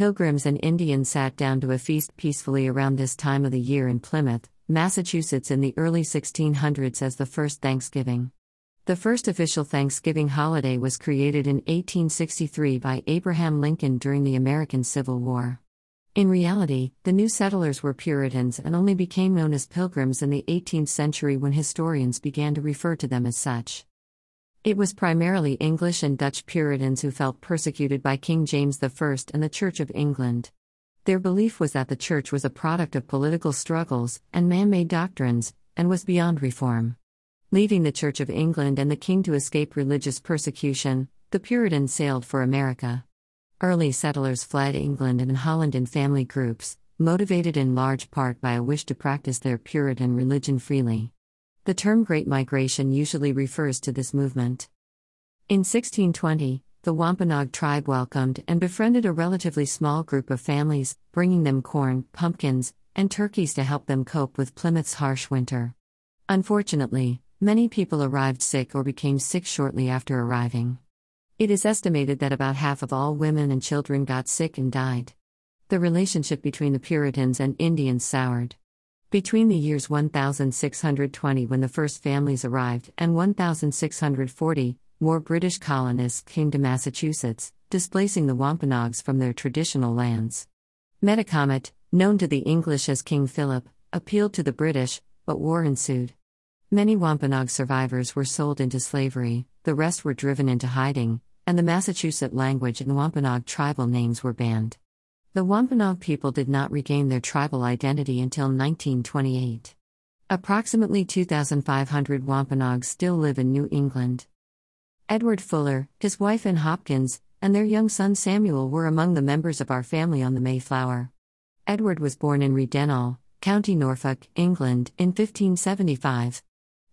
Pilgrims and Indians sat down to a feast peacefully around this time of the year in Plymouth, Massachusetts in the early 1600s as the first Thanksgiving. The first official Thanksgiving holiday was created in 1863 by Abraham Lincoln during the American Civil War. In reality, the new settlers were Puritans and only became known as Pilgrims in the 18th century when historians began to refer to them as such. It was primarily English and Dutch Puritans who felt persecuted by King James I and the Church of England. Their belief was that the Church was a product of political struggles and man made doctrines, and was beyond reform. Leaving the Church of England and the King to escape religious persecution, the Puritans sailed for America. Early settlers fled England and Holland in family groups, motivated in large part by a wish to practice their Puritan religion freely. The term Great Migration usually refers to this movement. In 1620, the Wampanoag tribe welcomed and befriended a relatively small group of families, bringing them corn, pumpkins, and turkeys to help them cope with Plymouth's harsh winter. Unfortunately, many people arrived sick or became sick shortly after arriving. It is estimated that about half of all women and children got sick and died. The relationship between the Puritans and Indians soured. Between the years 1620, when the first families arrived, and 1640, more British colonists came to Massachusetts, displacing the Wampanoags from their traditional lands. Metacomet, known to the English as King Philip, appealed to the British, but war ensued. Many Wampanoag survivors were sold into slavery, the rest were driven into hiding, and the Massachusetts language and Wampanoag tribal names were banned. The Wampanoag people did not regain their tribal identity until 1928. Approximately 2,500 Wampanoags still live in New England. Edward Fuller, his wife Ann Hopkins, and their young son Samuel were among the members of our family on the Mayflower. Edward was born in Redenhall, County Norfolk, England, in 1575.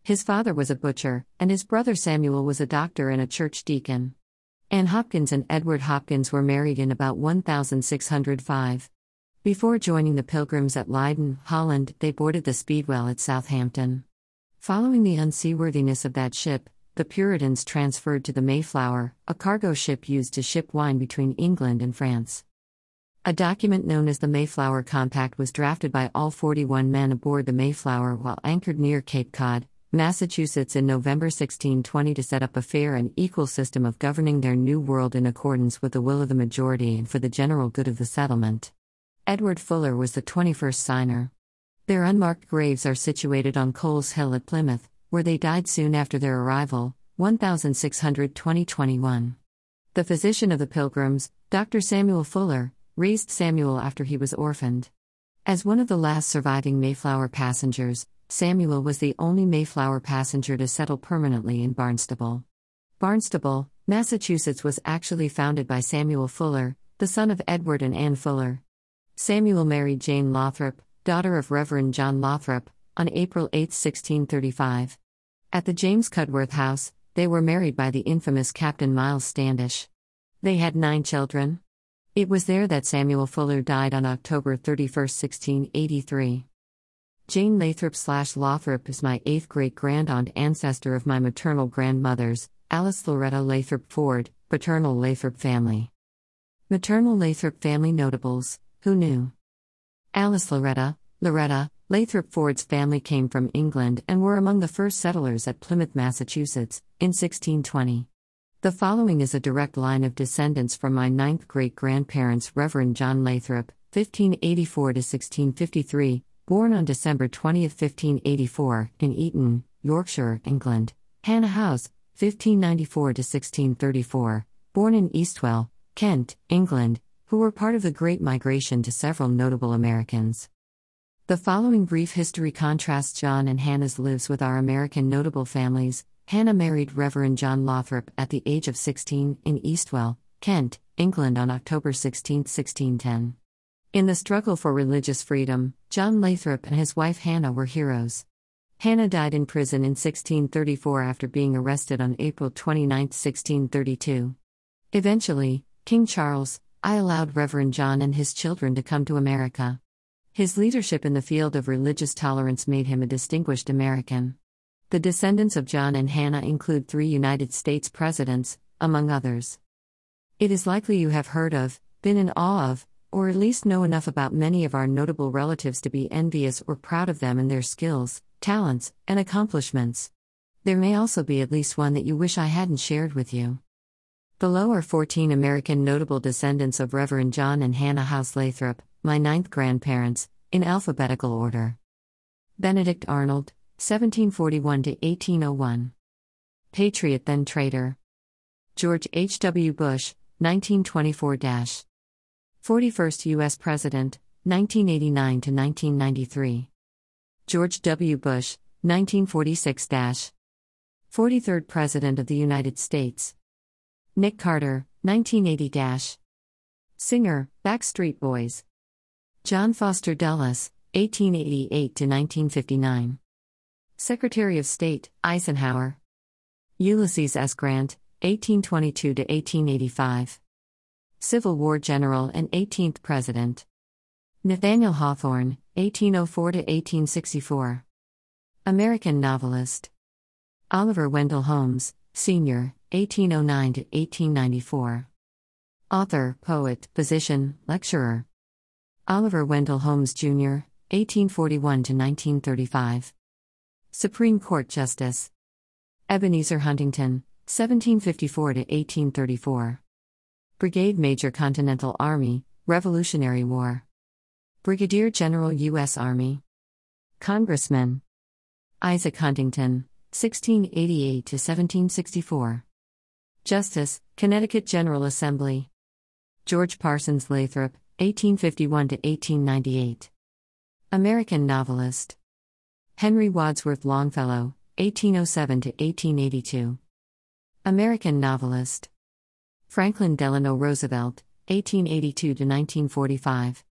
His father was a butcher, and his brother Samuel was a doctor and a church deacon. Ann Hopkins and Edward Hopkins were married in about 1605. Before joining the Pilgrims at Leiden, Holland, they boarded the Speedwell at Southampton. Following the unseaworthiness of that ship, the Puritans transferred to the Mayflower, a cargo ship used to ship wine between England and France. A document known as the Mayflower Compact was drafted by all 41 men aboard the Mayflower while anchored near Cape Cod, Massachusetts in November 1620 to set up a fair and equal system of governing their new world in accordance with the will of the majority and for the general good of the settlement. Edward Fuller was the 21st signer. Their unmarked graves are situated on Coles Hill at Plymouth, where they died soon after their arrival, 1620 21. The physician of the Pilgrims, Dr. Samuel Fuller, raised Samuel after he was orphaned. As one of the last surviving Mayflower passengers, Samuel was the only Mayflower passenger to settle permanently in Barnstable. Barnstable, Massachusetts was actually founded by Samuel Fuller, the son of Edward and Anne Fuller. Samuel married Jane Lothrop, daughter of Reverend John Lothrop, on April 8, 1635. At the James Cudworth House, they were married by the infamous Captain Miles Standish. They had nine children. It was there that Samuel Fuller died on October 31, 1683. Jane Lathrop slash Lothrop is my eighth great grand aunt ancestor of my maternal grandmothers, Alice Loretta Lathrop Ford, paternal Lathrop family. Maternal Lathrop family notables, who knew? Alice Loretta, Loretta, Lathrop Ford's family came from England and were among the first settlers at Plymouth, Massachusetts, in 1620. The following is a direct line of descendants from my ninth great grandparents, Reverend John Lathrop, 1584 to 1653, Born on December 20, 1584, in Etton, Yorkshire, England, Hannah House, 1594 to 1634, born in Eastwell, Kent, England, who were part of the Great Migration to several notable Americans. The following brief history contrasts John and Hannah's lives with our American notable families. Hannah married Reverend John Lothrop at the age of 16 in Eastwell, Kent, England on October 16, 1610. In the struggle for religious freedom, John Lathrop and his wife Hannah were heroes. Hannah died in prison in 1634 after being arrested on April 29, 1632. Eventually, King Charles, I allowed Reverend John and his children to come to America. His leadership in the field of religious tolerance made him a distinguished American. The descendants of John and Hannah include three United States presidents, among others. It is likely you have heard of, been in awe of, or at least know enough about many of our notable relatives to be envious or proud of them and their skills, talents, and accomplishments. There may also be at least one that you wish I hadn't shared with you. Below are 14 American notable descendants of Reverend John and Hannah House Lathrop, my ninth grandparents, in alphabetical order. Benedict Arnold, 1741 to 1801. Patriot then traitor. George H.W. Bush, 1924 41st U.S. President, 1989 to 1993. George W. Bush, 1946 43rd President of the United States. Nick Carter, 1980 Singer, Backstreet Boys. John Foster Dulles, 1888 to 1959. Secretary of State, Eisenhower. Ulysses S. Grant, 1822 to 1885. Civil War General and 18th President. Nathaniel Hawthorne, 1804 to 1864. American novelist. Oliver Wendell Holmes, Sr., 1809 to 1894. Author, poet, physician, lecturer. Oliver Wendell Holmes, Jr., 1841 to 1935. Supreme Court Justice. Ebenezer Huntington, 1754 to 1834. Brigade Major Continental Army, Revolutionary War. Brigadier General U.S. Army. Congressman. Isaac Huntington, 1688 to 1764. Justice, Connecticut General Assembly. George Parsons Lathrop, 1851 to 1898. American novelist. Henry Wadsworth Longfellow, 1807 to 1882. American novelist. Franklin Delano Roosevelt, 1882 1945.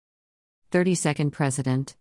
32nd President.